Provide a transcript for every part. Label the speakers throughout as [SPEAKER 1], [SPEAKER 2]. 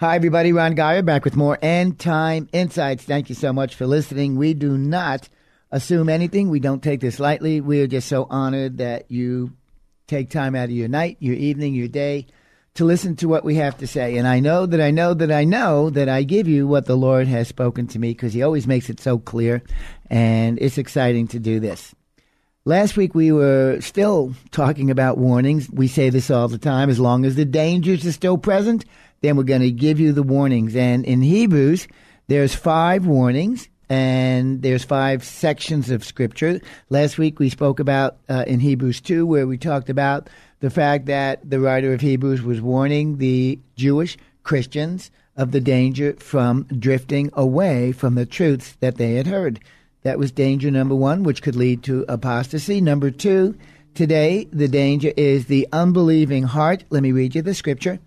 [SPEAKER 1] Hi, everybody. Ron Geyer back with more End Time Insights. Thank you so much for listening. We do not assume anything. We don't take this lightly. We are just so honored that you take time out of your night, your evening, your day to listen to what we have to say. And I know that I know that I know that I give you what the Lord has spoken to me because He always makes it so clear. And it's exciting to do this. Last week we were still talking about warnings. We say this all the time. As long as the dangers are still present, then we're going to give you the warnings. And in Hebrews, there's five warnings and there's five sections of scripture. Last week we spoke about uh, in Hebrews 2 where we talked about the fact that the writer of Hebrews was warning the Jewish Christians of the danger from drifting away from the truths that they had heard. That was danger number one, which could lead to apostasy. Number two, today the danger is the unbelieving heart. Let me read you the scripture.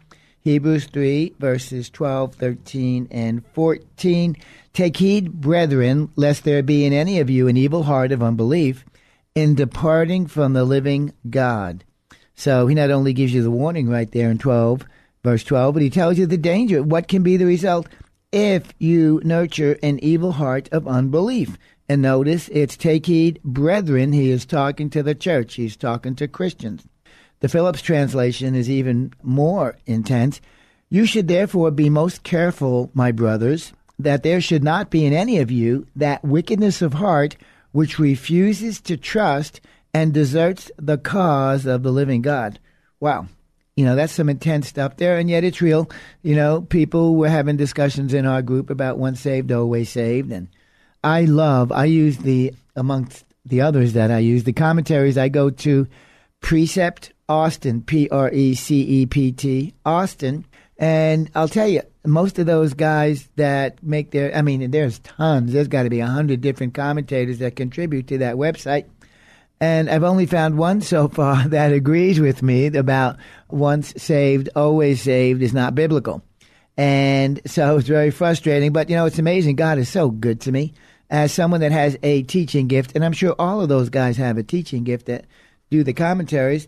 [SPEAKER 1] Hebrews 3, verses 12, 13, and 14. Take heed, brethren, lest there be in any of you an evil heart of unbelief in departing from the living God. So he not only gives you the warning right there in 12, verse 12, but he tells you the danger. What can be the result if you nurture an evil heart of unbelief? And notice it's take heed, brethren. He is talking to the church, he's talking to Christians. The Phillips translation is even more intense. You should therefore be most careful, my brothers, that there should not be in any of you that wickedness of heart which refuses to trust and deserts the cause of the living God. Wow. You know, that's some intense stuff there, and yet it's real. You know, people were having discussions in our group about once saved, always saved. And I love, I use the, amongst the others that I use, the commentaries I go to Precept Austin, P R E C E P T, Austin. And I'll tell you, most of those guys that make their, I mean, there's tons. There's got to be a hundred different commentators that contribute to that website. And I've only found one so far that agrees with me about once saved, always saved is not biblical. And so it's very frustrating. But, you know, it's amazing. God is so good to me as someone that has a teaching gift. And I'm sure all of those guys have a teaching gift that do the commentaries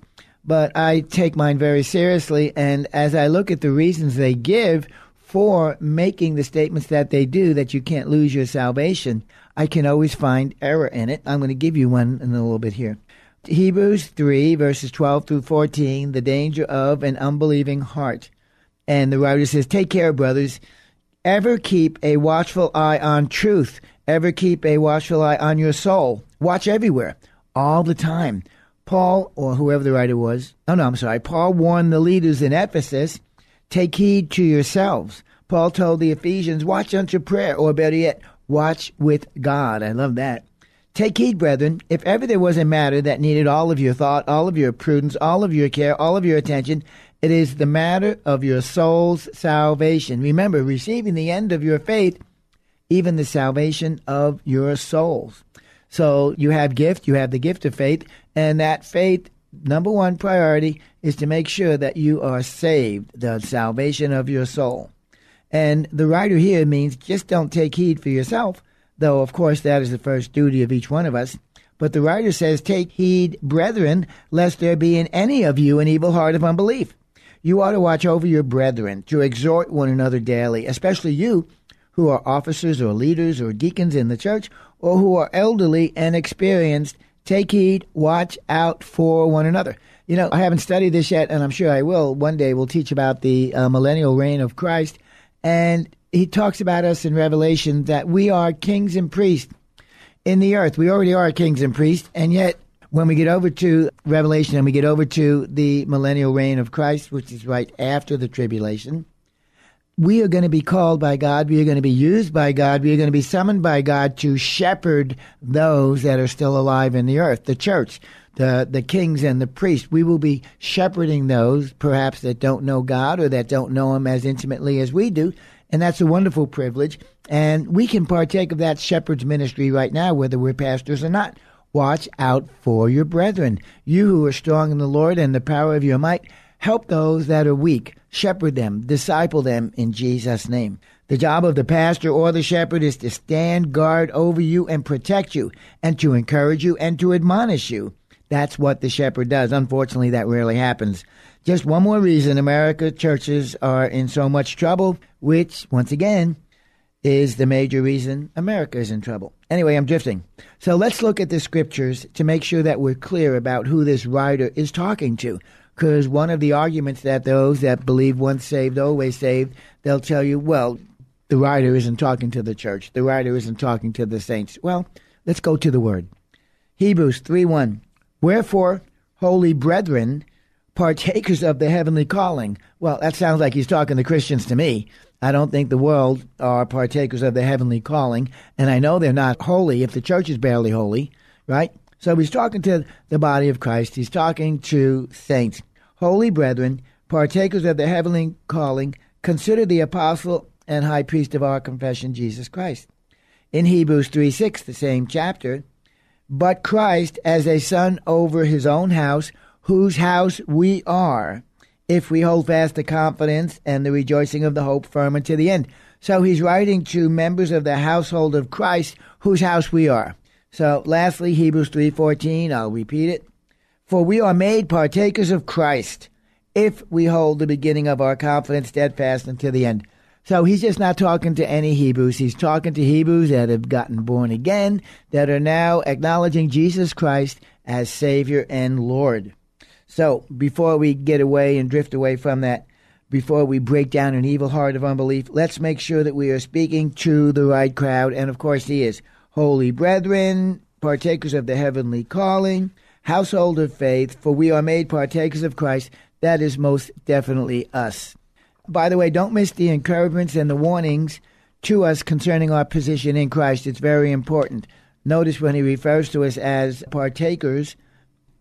[SPEAKER 1] but I take mine very seriously. And as I look at the reasons they give for making the statements that they do, that you can't lose your salvation, I can always find error in it. I'm going to give you one in a little bit here. Hebrews 3, verses 12 through 14, the danger of an unbelieving heart. And the writer says, Take care, brothers. Ever keep a watchful eye on truth. Ever keep a watchful eye on your soul. Watch everywhere, all the time Paul, or whoever the writer was, oh no, I'm sorry, Paul warned the leaders in Ephesus take heed to yourselves. Paul told the Ephesians, watch unto prayer, or better yet, watch with God. I love that. Take heed, brethren, if ever there was a matter that needed all of your thought, all of your prudence, all of your care, all of your attention, it is the matter of your soul's salvation. Remember, receiving the end of your faith, even the salvation of your souls. So you have gift, you have the gift of faith, and that faith, number one priority is to make sure that you are saved, the salvation of your soul. And the writer here means just don't take heed for yourself, though of course that is the first duty of each one of us. But the writer says, Take heed, brethren, lest there be in any of you an evil heart of unbelief. You ought to watch over your brethren, to exhort one another daily, especially you who are officers or leaders or deacons in the church, or who are elderly and experienced, take heed, watch out for one another. You know, I haven't studied this yet, and I'm sure I will. One day we'll teach about the uh, millennial reign of Christ. And he talks about us in Revelation that we are kings and priests in the earth. We already are kings and priests, and yet when we get over to Revelation and we get over to the millennial reign of Christ, which is right after the tribulation, we are going to be called by God. We are going to be used by God. We are going to be summoned by God to shepherd those that are still alive in the earth, the church, the, the kings and the priests. We will be shepherding those perhaps that don't know God or that don't know Him as intimately as we do. And that's a wonderful privilege. And we can partake of that shepherd's ministry right now, whether we're pastors or not. Watch out for your brethren. You who are strong in the Lord and the power of your might, help those that are weak shepherd them, disciple them in Jesus' name. The job of the pastor or the shepherd is to stand guard over you and protect you, and to encourage you and to admonish you. That's what the shepherd does. Unfortunately, that rarely happens. Just one more reason America churches are in so much trouble, which, once again, is the major reason America is in trouble. Anyway, I'm drifting. So let's look at the scriptures to make sure that we're clear about who this writer is talking to because one of the arguments that those that believe once saved, always saved, they'll tell you, well, the writer isn't talking to the church. The writer isn't talking to the saints. Well, let's go to the word. Hebrews 3 1. Wherefore, holy brethren, partakers of the heavenly calling. Well, that sounds like he's talking to Christians to me. I don't think the world are partakers of the heavenly calling, and I know they're not holy if the church is barely holy, right? So he's talking to the body of Christ. He's talking to saints. Holy brethren, partakers of the heavenly calling, consider the apostle and high priest of our confession, Jesus Christ. In Hebrews 3 6, the same chapter, but Christ as a son over his own house, whose house we are, if we hold fast the confidence and the rejoicing of the hope firm unto the end. So he's writing to members of the household of Christ, whose house we are. So lastly, Hebrews 3:14, I'll repeat it. For we are made partakers of Christ if we hold the beginning of our confidence steadfast until the end. So he's just not talking to any Hebrews. He's talking to Hebrews that have gotten born again, that are now acknowledging Jesus Christ as Savior and Lord. So before we get away and drift away from that, before we break down an evil heart of unbelief, let's make sure that we are speaking to the right crowd. And of course, he is. Holy brethren, partakers of the heavenly calling, household of faith, for we are made partakers of Christ. That is most definitely us. By the way, don't miss the encouragements and the warnings to us concerning our position in Christ. It's very important. Notice when he refers to us as partakers,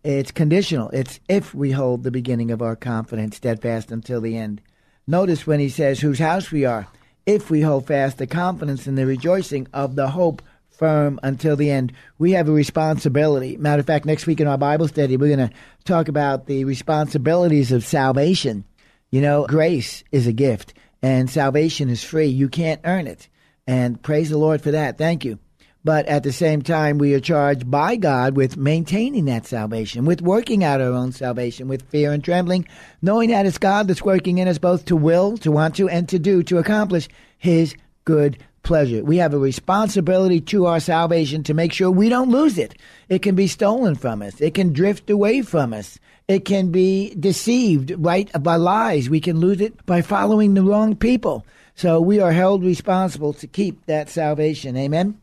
[SPEAKER 1] it's conditional. It's if we hold the beginning of our confidence steadfast until the end. Notice when he says whose house we are, if we hold fast the confidence and the rejoicing of the hope firm until the end. We have a responsibility. Matter of fact, next week in our Bible study, we're going to talk about the responsibilities of salvation. You know, grace is a gift, and salvation is free. You can't earn it. And praise the Lord for that. Thank you. But at the same time, we are charged by God with maintaining that salvation, with working out our own salvation with fear and trembling, knowing that it's God that's working in us both to will, to want to, and to do, to accomplish His good pleasure. We have a responsibility to our salvation to make sure we don't lose it. It can be stolen from us. It can drift away from us. It can be deceived, right, by lies. We can lose it by following the wrong people. So we are held responsible to keep that salvation. Amen.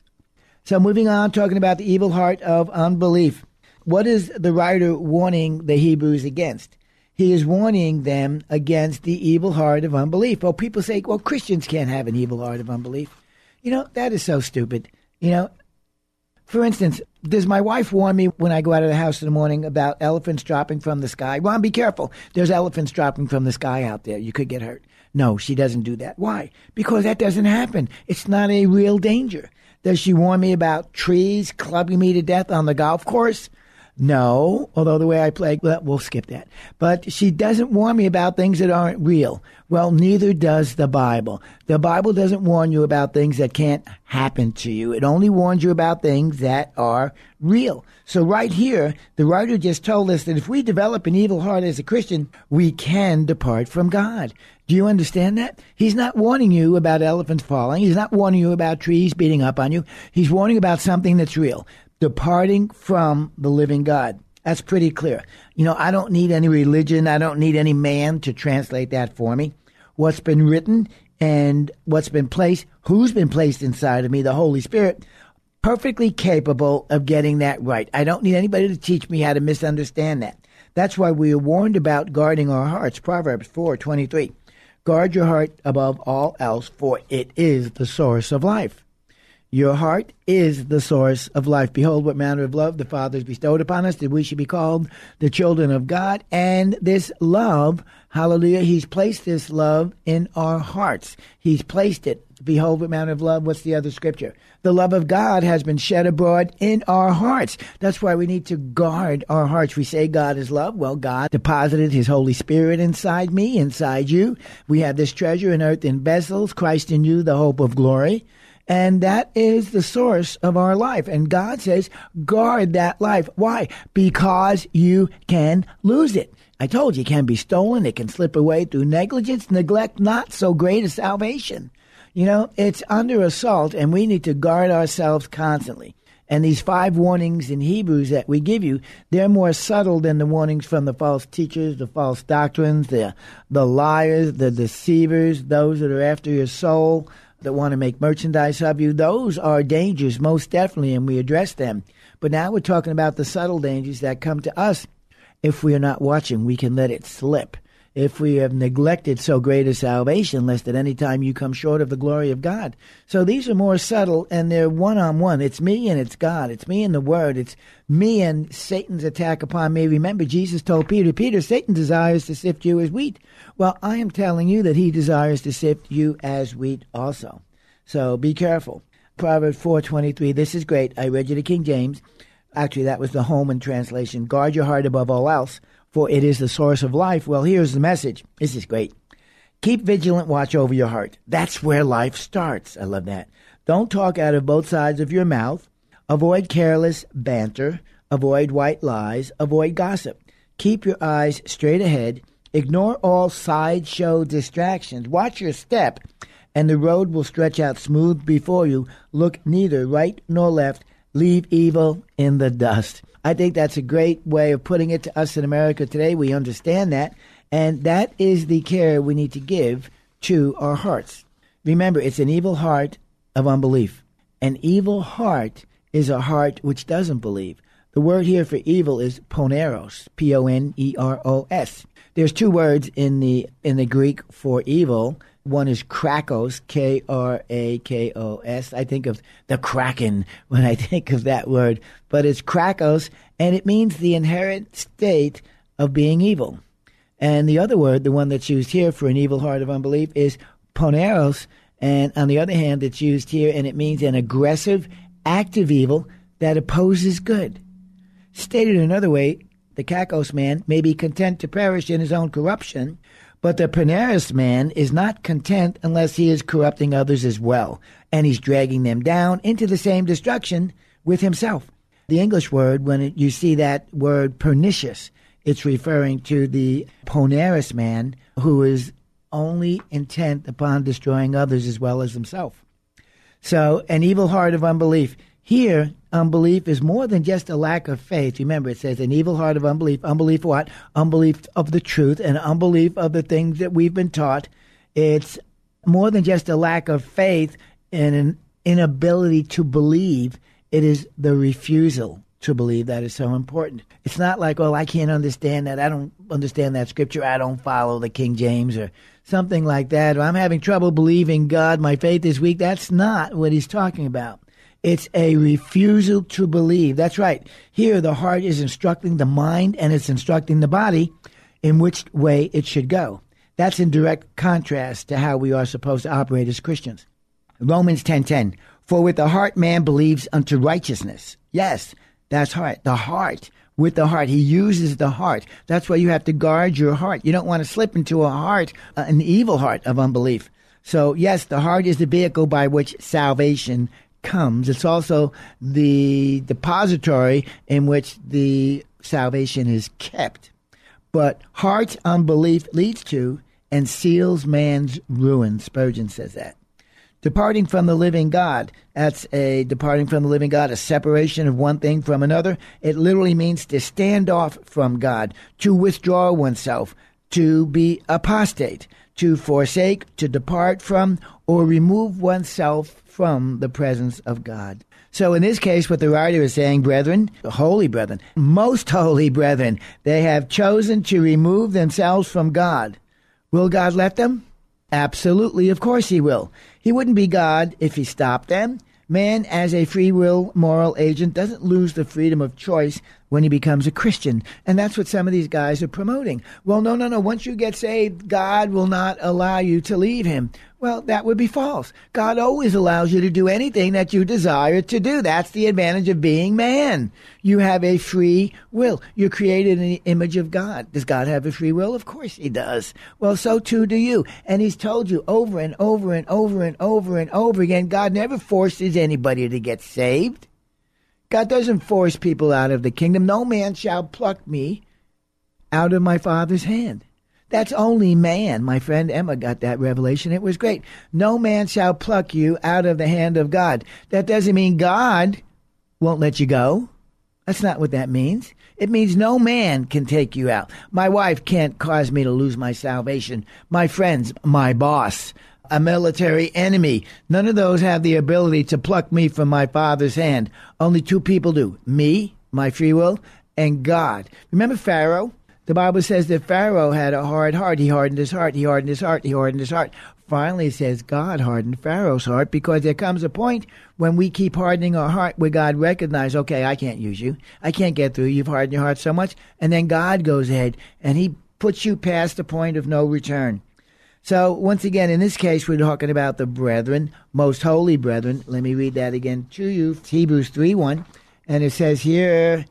[SPEAKER 1] So moving on, talking about the evil heart of unbelief. What is the writer warning the Hebrews against? He is warning them against the evil heart of unbelief. Well, people say, well, Christians can't have an evil heart of unbelief. You know, that is so stupid. You know, for instance, does my wife warn me when I go out of the house in the morning about elephants dropping from the sky? Ron, be careful. There's elephants dropping from the sky out there. You could get hurt. No, she doesn't do that. Why? Because that doesn't happen. It's not a real danger. Does she warn me about trees clubbing me to death on the golf course? No, although the way I play, well, we'll skip that. But she doesn't warn me about things that aren't real. Well, neither does the Bible. The Bible doesn't warn you about things that can't happen to you. It only warns you about things that are real. So right here, the writer just told us that if we develop an evil heart as a Christian, we can depart from God. Do you understand that? He's not warning you about elephants falling. He's not warning you about trees beating up on you. He's warning about something that's real departing from the living God. That's pretty clear. You know, I don't need any religion. I don't need any man to translate that for me. What's been written and what's been placed, who's been placed inside of me, the Holy Spirit, perfectly capable of getting that right. I don't need anybody to teach me how to misunderstand that. That's why we are warned about guarding our hearts. Proverbs 4:23. Guard your heart above all else, for it is the source of life. Your heart is the source of life. Behold, what manner of love the Father has bestowed upon us that we should be called the children of God. And this love, hallelujah, He's placed this love in our hearts. He's placed it. Behold, what manner of love. What's the other scripture? The love of God has been shed abroad in our hearts. That's why we need to guard our hearts. We say God is love. Well, God deposited His Holy Spirit inside me, inside you. We have this treasure in earth in vessels, Christ in you, the hope of glory. And that is the source of our life. And God says, guard that life. Why? Because you can lose it. I told you it can be stolen. It can slip away through negligence, neglect, not so great a salvation. You know, it's under assault and we need to guard ourselves constantly. And these five warnings in Hebrews that we give you, they're more subtle than the warnings from the false teachers, the false doctrines, the, the liars, the deceivers, those that are after your soul, that want to make merchandise of you. Those are dangers, most definitely, and we address them. But now we're talking about the subtle dangers that come to us. If we are not watching, we can let it slip. If we have neglected so great a salvation, lest at any time you come short of the glory of God. So these are more subtle and they're one on one. It's me and it's God. It's me and the Word. It's me and Satan's attack upon me. Remember, Jesus told Peter, Peter, Satan desires to sift you as wheat. Well, I am telling you that he desires to sift you as wheat also. So be careful. Proverbs 4.23, this is great. I read you the King James. Actually, that was the Holman translation. Guard your heart above all else, for it is the source of life. Well, here's the message. This is great. Keep vigilant watch over your heart. That's where life starts. I love that. Don't talk out of both sides of your mouth. Avoid careless banter. Avoid white lies. Avoid gossip. Keep your eyes straight ahead Ignore all sideshow distractions. Watch your step, and the road will stretch out smooth before you. Look neither right nor left. Leave evil in the dust. I think that's a great way of putting it to us in America today. We understand that, and that is the care we need to give to our hearts. Remember, it's an evil heart of unbelief. An evil heart is a heart which doesn't believe. The word here for evil is poneros, P O N E R O S. There's two words in the in the Greek for evil. One is krakos, K R A K O S. I think of the kraken when I think of that word, but it's krakos, and it means the inherent state of being evil. And the other word, the one that's used here for an evil heart of unbelief, is poneros. And on the other hand, it's used here, and it means an aggressive, active evil that opposes good. Stated in another way, the Kakos man may be content to perish in his own corruption, but the Poneros man is not content unless he is corrupting others as well, and he's dragging them down into the same destruction with himself. The English word, when it, you see that word pernicious, it's referring to the Poneros man who is only intent upon destroying others as well as himself. So, an evil heart of unbelief. Here, unbelief is more than just a lack of faith. Remember, it says an evil heart of unbelief. Unbelief what? Unbelief of the truth and unbelief of the things that we've been taught. It's more than just a lack of faith and an inability to believe. It is the refusal to believe that is so important. It's not like, well, I can't understand that. I don't understand that scripture. I don't follow the King James or something like that. Or I'm having trouble believing God. My faith is weak. That's not what he's talking about. It's a refusal to believe. That's right. Here, the heart is instructing the mind and it's instructing the body in which way it should go. That's in direct contrast to how we are supposed to operate as Christians. Romans 10:10. For with the heart man believes unto righteousness. Yes, that's heart. The heart. With the heart. He uses the heart. That's why you have to guard your heart. You don't want to slip into a heart, uh, an evil heart of unbelief. So, yes, the heart is the vehicle by which salvation comes, it's also the depository in which the salvation is kept. But heart unbelief leads to and seals man's ruin. Spurgeon says that. Departing from the living God. That's a departing from the living God, a separation of one thing from another. It literally means to stand off from God, to withdraw oneself, to be apostate, to forsake, to depart from, or remove oneself from the presence of God. So in this case, what the writer is saying, brethren, holy brethren, most holy brethren, they have chosen to remove themselves from God. Will God let them? Absolutely, of course he will. He wouldn't be God if he stopped them. Man, as a free will moral agent, doesn't lose the freedom of choice when he becomes a Christian. And that's what some of these guys are promoting. Well, no, no, no. Once you get saved, God will not allow you to leave him. Well, that would be false. God always allows you to do anything that you desire to do. That's the advantage of being man. You have a free will. You're created in the image of God. Does God have a free will? Of course he does. Well, so too do you. And he's told you over and over and over and over and over again, God never forces anybody to get saved. God doesn't force people out of the kingdom. No man shall pluck me out of my Father's hand. That's only man. My friend Emma got that revelation. It was great. No man shall pluck you out of the hand of God. That doesn't mean God won't let you go. That's not what that means. It means no man can take you out. My wife can't cause me to lose my salvation. My friends, my boss, a military enemy. None of those have the ability to pluck me from my Father's hand. Only two people do me, my free will, and God. Remember Pharaoh? The Bible says that Pharaoh had a hard heart. He hardened his heart. He hardened his heart. He hardened his heart. Finally, it says God hardened Pharaoh's heart because there comes a point when we keep hardening our heart where God recognizes, okay, I can't use you. I can't get through. You've hardened your heart so much. And then God goes ahead and he puts you past the point of no return. So, once again, in this case, we're talking about the brethren, most holy brethren. Let me read that again to you Hebrews 3 1. And it says here,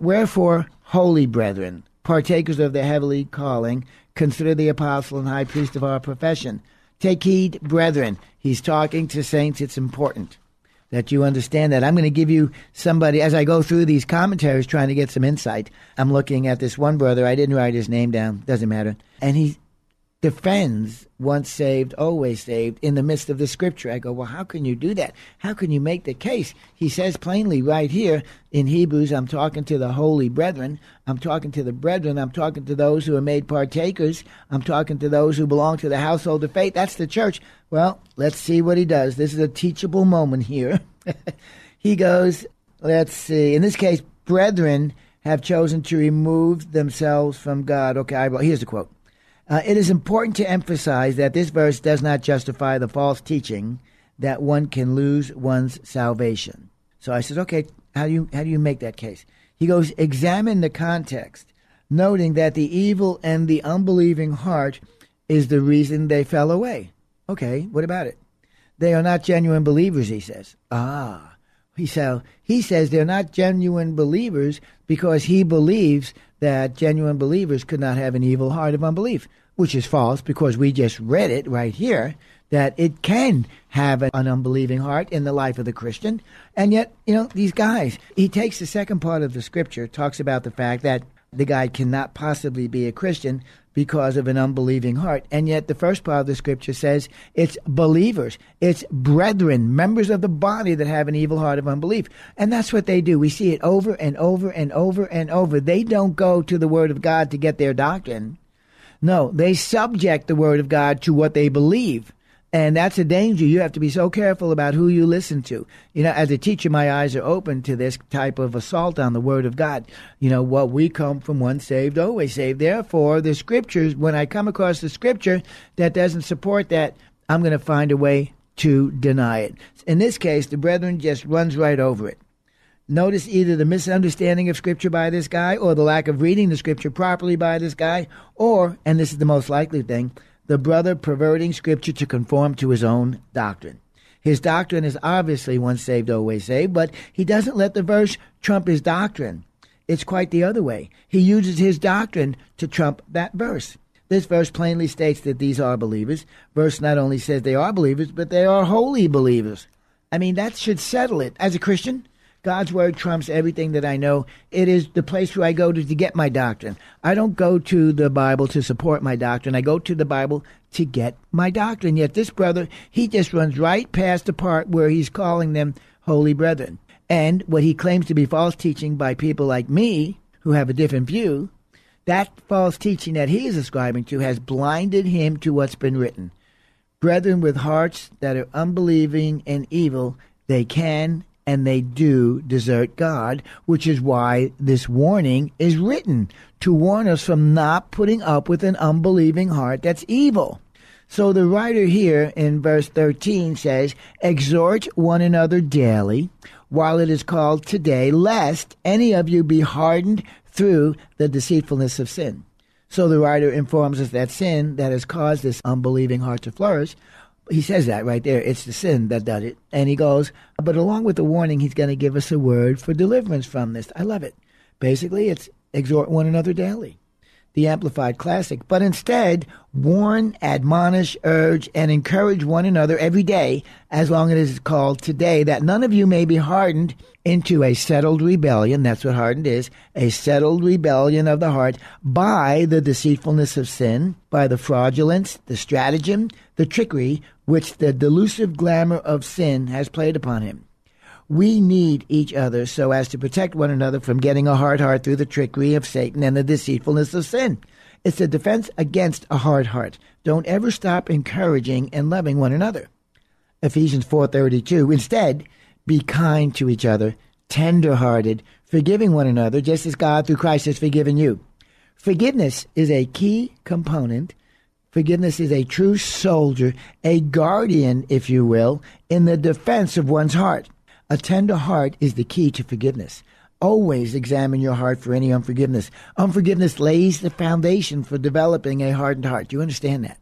[SPEAKER 1] Wherefore, holy brethren, partakers of the heavenly calling, consider the apostle and high priest of our profession. Take heed, brethren. He's talking to saints. It's important that you understand that. I'm going to give you somebody, as I go through these commentaries trying to get some insight. I'm looking at this one brother. I didn't write his name down. Doesn't matter. And he defends once saved, always saved in the midst of the scripture. I go, well, how can you do that? How can you make the case? He says plainly right here in Hebrews, I'm talking to the holy brethren. I'm talking to the brethren. I'm talking to those who are made partakers. I'm talking to those who belong to the household of faith. That's the church. Well, let's see what he does. This is a teachable moment here. he goes, let's see. In this case, brethren have chosen to remove themselves from God. Okay, here's the quote. Uh, it is important to emphasize that this verse does not justify the false teaching that one can lose one's salvation. So I said, okay, how do you how do you make that case? He goes, examine the context, noting that the evil and the unbelieving heart is the reason they fell away. Okay, what about it? They are not genuine believers, he says. Ah. He, so, he says they're not genuine believers because he believes that genuine believers could not have an evil heart of unbelief, which is false because we just read it right here that it can have an unbelieving heart in the life of the Christian. And yet, you know, these guys, he takes the second part of the scripture, talks about the fact that the guy cannot possibly be a Christian because of an unbelieving heart. And yet, the first part of the scripture says it's believers, it's brethren, members of the body that have an evil heart of unbelief. And that's what they do. We see it over and over and over and over. They don't go to the Word of God to get their doctrine. No, they subject the Word of God to what they believe. And that's a danger. You have to be so careful about who you listen to. You know, as a teacher, my eyes are open to this type of assault on the Word of God. You know, what we come from one saved, always saved. Therefore, the scriptures, when I come across the scripture that doesn't support that, I'm going to find a way to deny it. In this case, the brethren just runs right over it. Notice either the misunderstanding of Scripture by this guy, or the lack of reading the Scripture properly by this guy, or, and this is the most likely thing, the brother perverting Scripture to conform to his own doctrine. His doctrine is obviously once saved, always saved, but he doesn't let the verse trump his doctrine. It's quite the other way. He uses his doctrine to trump that verse. This verse plainly states that these are believers. Verse not only says they are believers, but they are holy believers. I mean, that should settle it. As a Christian, God's word trumps everything that I know. It is the place where I go to, to get my doctrine. I don't go to the Bible to support my doctrine. I go to the Bible to get my doctrine. Yet this brother, he just runs right past the part where he's calling them holy brethren. And what he claims to be false teaching by people like me, who have a different view, that false teaching that he is ascribing to has blinded him to what's been written. Brethren with hearts that are unbelieving and evil, they can and they do desert God, which is why this warning is written to warn us from not putting up with an unbelieving heart that's evil. So the writer here in verse 13 says, Exhort one another daily, while it is called today, lest any of you be hardened through the deceitfulness of sin. So the writer informs us that sin that has caused this unbelieving heart to flourish he says that right there. It's the sin that does it. And he goes, but along with the warning, he's going to give us a word for deliverance from this. I love it. Basically, it's exhort one another daily the Amplified Classic, but instead warn, admonish, urge, and encourage one another every day, as long as it is called today, that none of you may be hardened into a settled rebellion. That's what hardened is a settled rebellion of the heart by the deceitfulness of sin, by the fraudulence, the stratagem, the trickery which the delusive glamour of sin has played upon him. We need each other so as to protect one another from getting a hard heart through the trickery of Satan and the deceitfulness of sin. It's a defense against a hard heart. Don't ever stop encouraging and loving one another. Ephesians 4:32 Instead, be kind to each other, tender-hearted, forgiving one another just as God through Christ has forgiven you. Forgiveness is a key component. Forgiveness is a true soldier, a guardian, if you will, in the defense of one's heart. A tender heart is the key to forgiveness. Always examine your heart for any unforgiveness. Unforgiveness lays the foundation for developing a hardened heart. Do you understand that?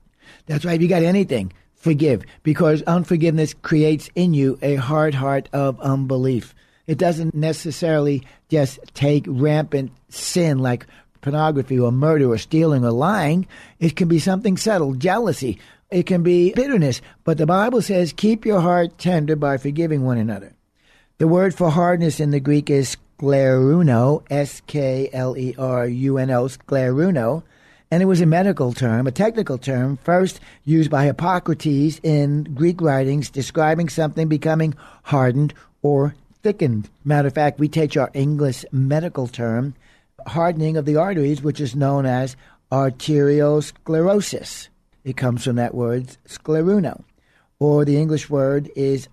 [SPEAKER 1] That's why if you got anything, forgive, because unforgiveness creates in you a hard heart of unbelief. It doesn't necessarily just take rampant sin like pornography or murder or stealing or lying. It can be something subtle, jealousy. It can be bitterness. But the Bible says, keep your heart tender by forgiving one another. The word for hardness in the Greek is skleruno, S K L E R U N O, skleruno, and it was a medical term, a technical term, first used by Hippocrates in Greek writings describing something becoming hardened or thickened. Matter of fact, we take our English medical term, hardening of the arteries, which is known as arteriosclerosis. It comes from that word scleruno, Or the English word is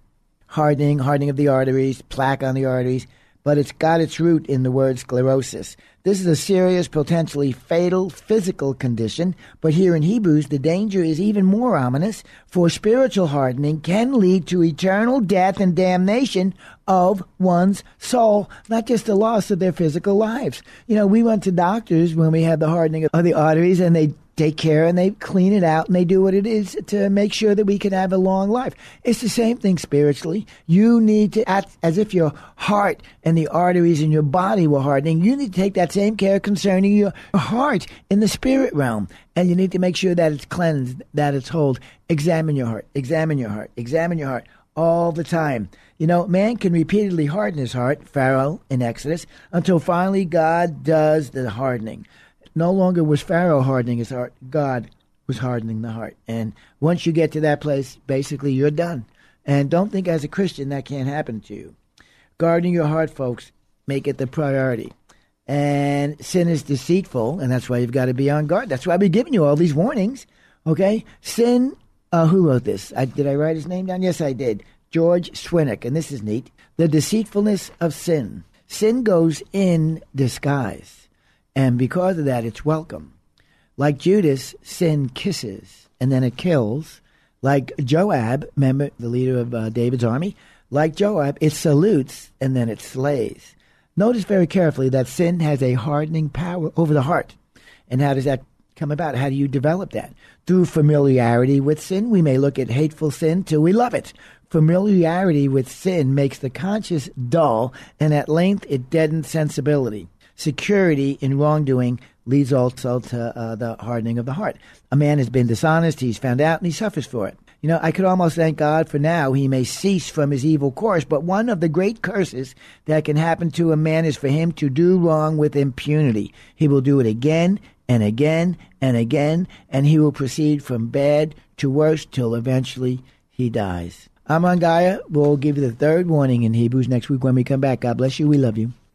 [SPEAKER 1] hardening, hardening of the arteries, plaque on the arteries, but it's got its root in the word sclerosis. This is a serious, potentially fatal physical condition, but here in Hebrews, the danger is even more ominous, for spiritual hardening can lead to eternal death and damnation of one's soul, not just the loss of their physical lives. You know, we went to doctors when we had the hardening of the arteries, and they take care and they clean it out and they do what it is to make sure that we can have a long life. It's the same thing spiritually. You need to act as if your heart and the arteries in your body were hardening. You need to take that same care concerning your heart in the spirit realm. And you need to make sure that it's cleansed, that it's whole. Examine your heart, examine your heart, examine your heart all the time. You know, man can repeatedly harden his heart, Pharaoh in Exodus, until finally God does the hardening no longer was Pharaoh hardening his heart, God was hardening the heart. And once you get to that place, basically you're done. And don't think as a Christian that can't happen to you. Guarding your heart, folks, make it the priority. And sin is deceitful, and that's why you've got to be on guard. That's why I've been giving you all these warnings. Okay? Sin, uh, who wrote this? I, did I write his name down? Yes, I did. George Swinnock, and this is neat. The deceitfulness of sin. Sin goes in disguise. And because of that, it's welcome. Like Judas, sin kisses and then it kills. Like Joab, remember the leader of uh, David's army? Like Joab, it salutes and then it slays. Notice very carefully that sin has a hardening power over the heart. And how does that come about? How do you develop that? Through familiarity with sin, we may look at hateful sin till we love it. Familiarity with sin makes the conscience dull, and at length it deadens sensibility security in wrongdoing leads also to uh, the hardening of the heart. A man has been dishonest, he's found out, and he suffers for it. You know, I could almost thank God for now he may cease from his evil course, but one of the great curses that can happen to a man is for him to do wrong with impunity. He will do it again and again and again, and he will proceed from bad to worse till eventually he dies. Geyer. We'll give you the third warning in Hebrews next week when we come back. God bless you. We love you.